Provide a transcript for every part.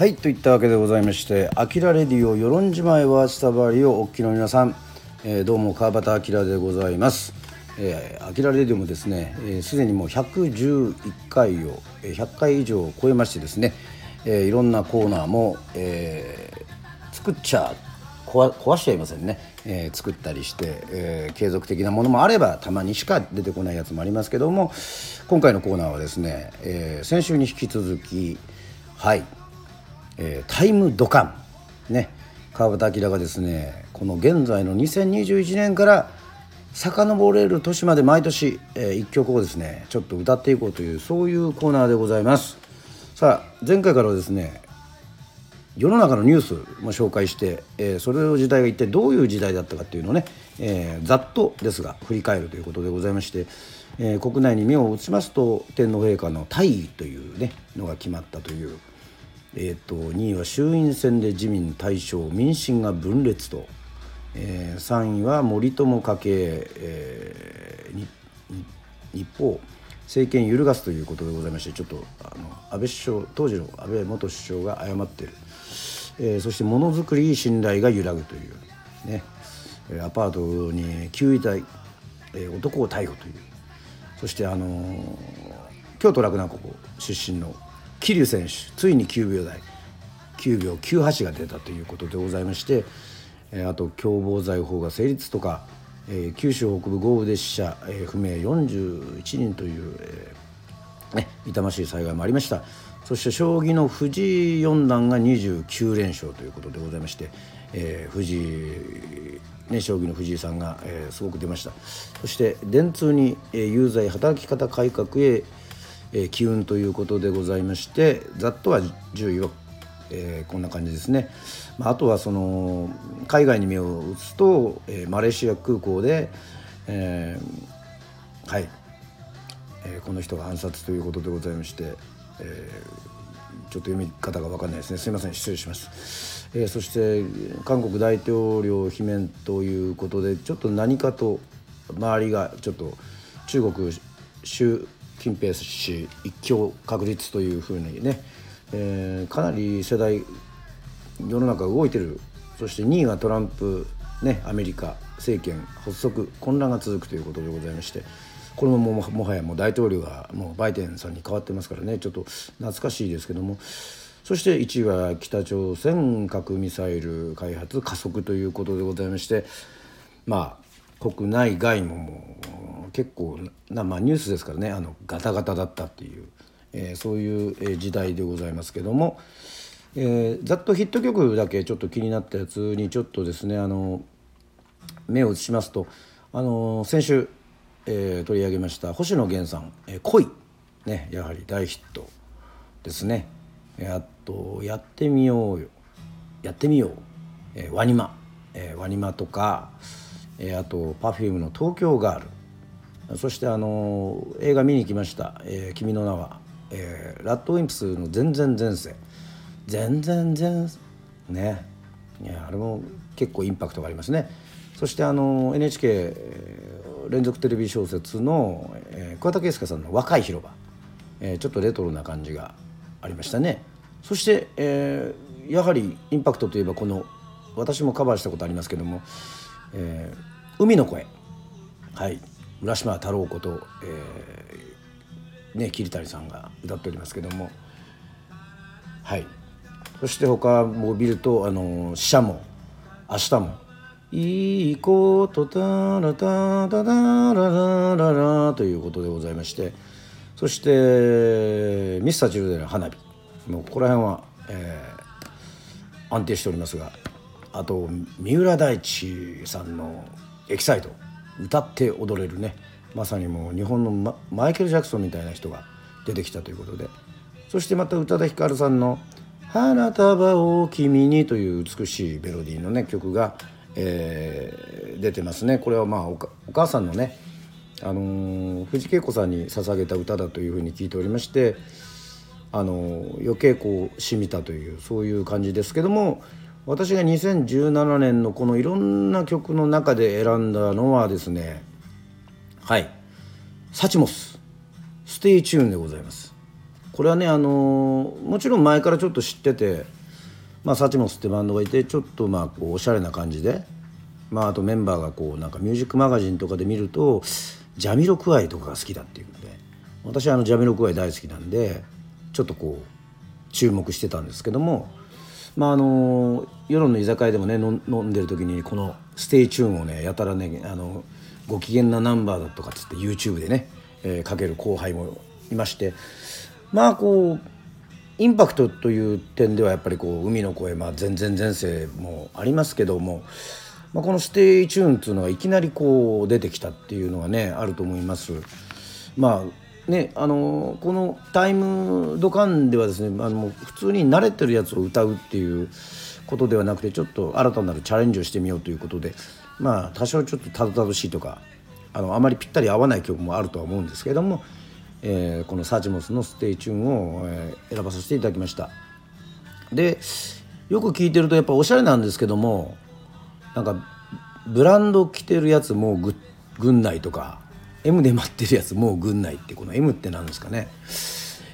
はいといったわけでございまして「あきらレディオ与論島へは下回り」をお聞きの皆さん、えー、どうも川端明でございます。えー、アキラレディオもですねすで、えー、にもう111回を100回以上を超えましてですね、えー、いろんなコーナーも、えー、作っちゃ壊壊しちゃいませんね、えー、作ったりして、えー、継続的なものもあればたまにしか出てこないやつもありますけども今回のコーナーはですね、えー、先週に引き続きはい、えー、タイムドカン。ね。川端明がですねこの現在の2021年から遡れる年まで毎年、えー、一曲をですねちょっと歌っていこうというそういうコーナーでございます。さあ前回からはですね世の中のニュースも紹介して、えー、それの時代が一体どういう時代だったかっていうのをね、えー、ざっとですが振り返るということでございまして、えー、国内に目を移しますと天皇陛下の退位というねのが決まったという、えーと、2位は衆院選で自民大勝民進が分裂と、えー、3位は森友家系、えー、日報政権揺るがすということでございましてちょっとあの安倍首相当時の安倍元首相が誤っている。えー、そしてものづくり信頼が揺らぐというねアパートに9位台、えー、男を逮捕というそしてあのー、京都洛南高校出身の桐生選手ついに9秒台9秒98が出たということでございまして、あと共謀罪法が成立とか、九州北部豪雨で死者、不明41人という、ね、痛ましい災害もありました。そして将棋の藤井四段が29連勝ということでございまして、えー、藤井、ね、将棋の藤井さんが、えー、すごく出ましたそして電通に、え、有罪働き方改革へ、えー、機運ということでございましてざっとは10位を、えー、こんな感じですね、まあ、あとはその海外に目を移すと、えー、マレーシア空港で、えー、はい、えー、この人が暗殺ということでございましてえー、ちょっと読み方が分かんないですね。すいません。失礼します、えー、そして韓国大統領罷免ということでちょっと何かと周りがちょっと中国習近平氏一強確立というふうにね、えー、かなり世代世の中動いてる。そして2位がトランプねアメリカ政権発足混乱が続くということでございましてこれももはやもう大統領がもうバイデンさんに変わってますからねちょっと懐かしいですけども。そして1位は北朝鮮核ミサイル開発加速ということでございましてまあ国内外ももう結構な、まあ、ニュースですからねあのガタガタだったっていう、えー、そういう時代でございますけども、えー、ざっとヒット曲だけちょっと気になったやつにちょっとですねあの目を移しますとあの先週えー、取り上げました星野源さん「えー、恋」ねやはり大ヒットですね。あと「やってみようよ」「やってみよう」えー、ワニマ、えー、ワニマとか、えー、あと Perfume の「東京ガール」そしてあの、映画見に来ました「えー、君の名は」えー、ラッドウィンプスの「全然前世」「全然前世」ね。いあれも結構インパクトがありますね。そしてあの NHK 連続テレビ小説の、えー、桑田佳祐さんの「若い広場」えー、ちょっとレトロな感じがありましたね。そして、えー、やはりインパクトといえばこの私もカバーしたことありますけども「えー、海の声」はい。浦島太郎こと、えー、ね桐谷さんが歌っておりますけども。はい。そして他も見るとあの死者も明日も。いいことだらだだだららららということでございまして。そしてミスターチルデレン花火。もうここら辺は、えー、安定しておりますが。あと三浦大知さんの「エキサイト」歌って踊れるね。まさにもう日本のママイケル・ジャクソンみたいな人が出てきたということで。そしてまた宇多田ヒカルさんの「花束を君に」という美しいメロディーのね曲がえー、出てますね。これはまあお母さんのね、あのー、藤恵子さんに捧げた歌だというふうに聞いておりましてあのー、余計こう染みたというそういう感じですけども私が2017年のこのいろんな曲の中で選んだのはですねはい。 Suchmos。STAY TUNE でございます。これはねあのもちろん前からちょっと知っててまあ Suchmos ってバンドがいてちょっとまあこうおしゃれな感じでまああとメンバーがこうなんかミュージックマガジンとかで見るとジャミロクワイとかが好きだっていうので私はあのジャミロクワイ大好きなんでちょっとこう注目してたんですけどもまああの与論の居酒屋でもね飲んでる時にこの「STAY TUNE」をねやたらねあのご機嫌なナンバーだとかっつって YouTube でね、えー、かける後輩もいましてまあこうインパクトという点ではやっぱりこう海の声、まあ、前前前世もありますけども、まあ、この「STAY TUNE」っていうのがいきなりこう出てきたっていうのはねあると思います。まあね、あのこのタイムドカンではですねあの普通に慣れてるやつを歌うっていうことではなくてちょっと新たなるチャレンジをしてみようということでまあ多少ちょっとたどたどしいとかあのあまりぴったり合わない曲もあるとは思うんですけれども、えー、この Suchmos の「STAY TUNE を」、選ばさせていただきました。でよく聞いてるとやっぱおしゃれなんですけどもなんかブランド着てるやつもう軍内とか M で待ってるやつもう軍内ってこの M って何ですかね、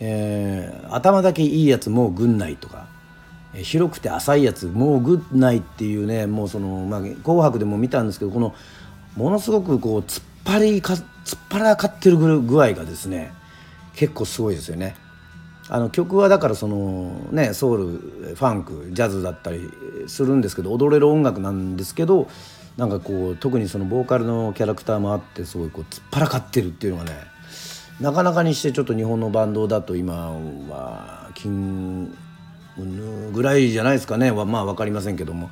えー、頭だけいいやつもう軍内とか広くて浅いやつもうグッナイっていうねもうその、まあ、紅白でも見たんですけどこのものすごくこう突っ張りか突っ張らかってる具合がですね結構すごいですよね。あの曲はだからそのねソウルファンクジャズだったりするんですけど踊れる音楽なんですけどなんかこう特にそのボーカルのキャラクターもあってすごいこう突っ張らかってるっていうのがねなかなかにしてちょっと日本のバンドだと今は金ぐらいじゃないですかね。まあ分かりませんけども。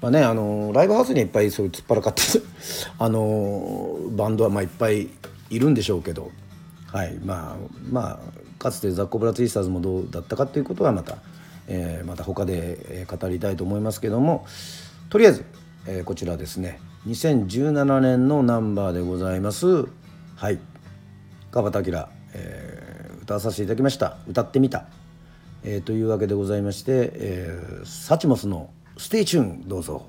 まあね、あのライブハウスにいっぱいそういう突っ張らかって あのバンドはまあいっぱいいるんでしょうけど、はい。まあまあ、かつてザコ・ブラツイスターズもどうだったかということはまた、えー、また他で語りたいと思いますけども。とりあえず、えー、こちらですね。2017年のナンバーでございます。はい。川端明、えー、歌わさせていただきました「歌ってみた」えー、というわけでございまして、えー、 Suchmos の「STAY TUNE」どうぞ。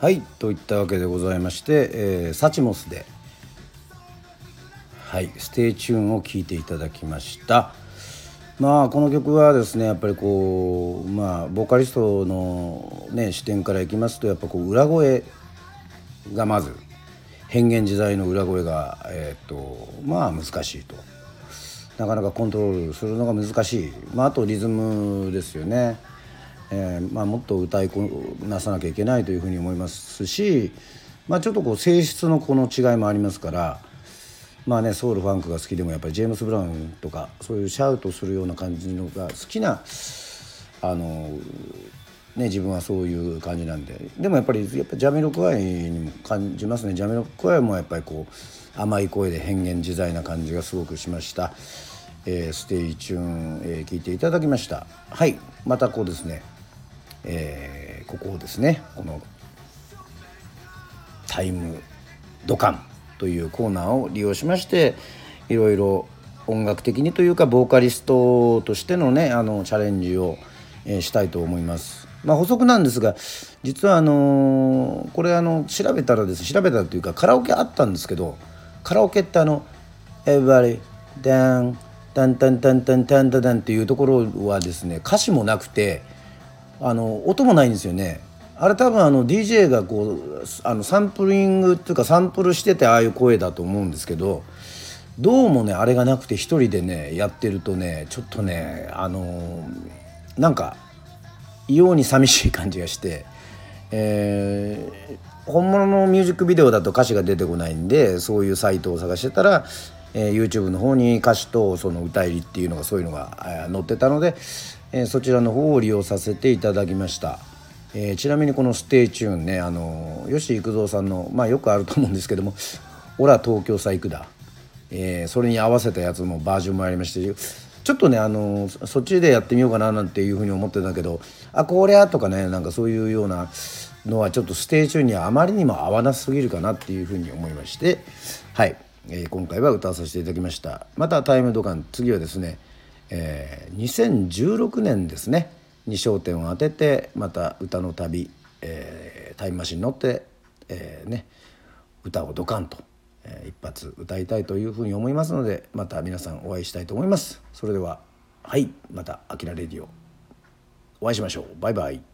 はいといったわけでございまして、えー、 Suchmos ではい STAY TUNE を聴いていただきました。まあこの曲はですねやっぱりこうまあボーカリストのね視点からいきますとやっぱこう裏声がまず変幻自在の裏声がえっ、とまあ難しいと。なかなかコントロールするのが難しい。まああとリズムですよね。えーまあ、もっと歌いこなさなきゃいけないというふうに思いますし、まあ、ちょっとこう性質のこの違いもありますからまあねソウルファンクが好きでもやっぱりジェームス・ブラウンとかそういうシャウトするような感じのが好きなあのね自分はそういう感じなんで。でもやっぱりやっぱジャミロクワイにも感じますね。ジャミロクワイもやっぱりこう甘い声で変幻自在な感じがすごくしました。えー、 STAY TUNE、えー、聞いていただきました。はい。またこうですね。えー、ここをですねこのタイムドカンというコーナーを利用しましていろいろ音楽的にというかボーカリストとしてのねあのチャレンジを、えー、したいと思います。まあ、補足なんですが実はあのー、これあの調べたらです調べたというかカラオケあったんですけどカラオケってあの「エ v バリダンタンタンタンタンタンタン」っていうところはですね歌詞もなくてあの音もないんですよね。あれ多分あの DJ がこうあのサンプリングっていうかサンプルしててああいう声だと思うんですけどどうもねあれがなくて一人でねやってるとねちょっとねあのなんか異様に寂しい感じがして、えー、本物のミュージックビデオだと歌詞が出てこないんでそういうサイトを探してたら、えー、YouTube の方に歌詞とその歌入りっていうのがそういうのが載ってたのでえー、そちらの方を利用させていただきました。えー、ちなみにこの「STAY TUNE ね」あの吉幾三さんのまあよくあると思うんですけども「オラ東京さ行くだ」え、それに合わせたやつもバージョンもありましてちょっとねあのそっちでやってみようかななんていうふうに思ってたけどあこりゃとかねなんかそういうようなのはちょっとステージ中にはあまりにも合わなすぎるかなっていうふうに思いましてはい、えー、今回は歌わさせていただきましたまたタイムドカン次はですねえー、2016年ですねに焦点を当ててまた歌の旅、えー、タイムマシンに乗って、えー、ね、歌をドカンと、えー、一発歌いたいというふうに思いますのでまた皆さんお会いしたいと思います。それでははいまた「あきらレディオ」お会いしましょうバイバイ。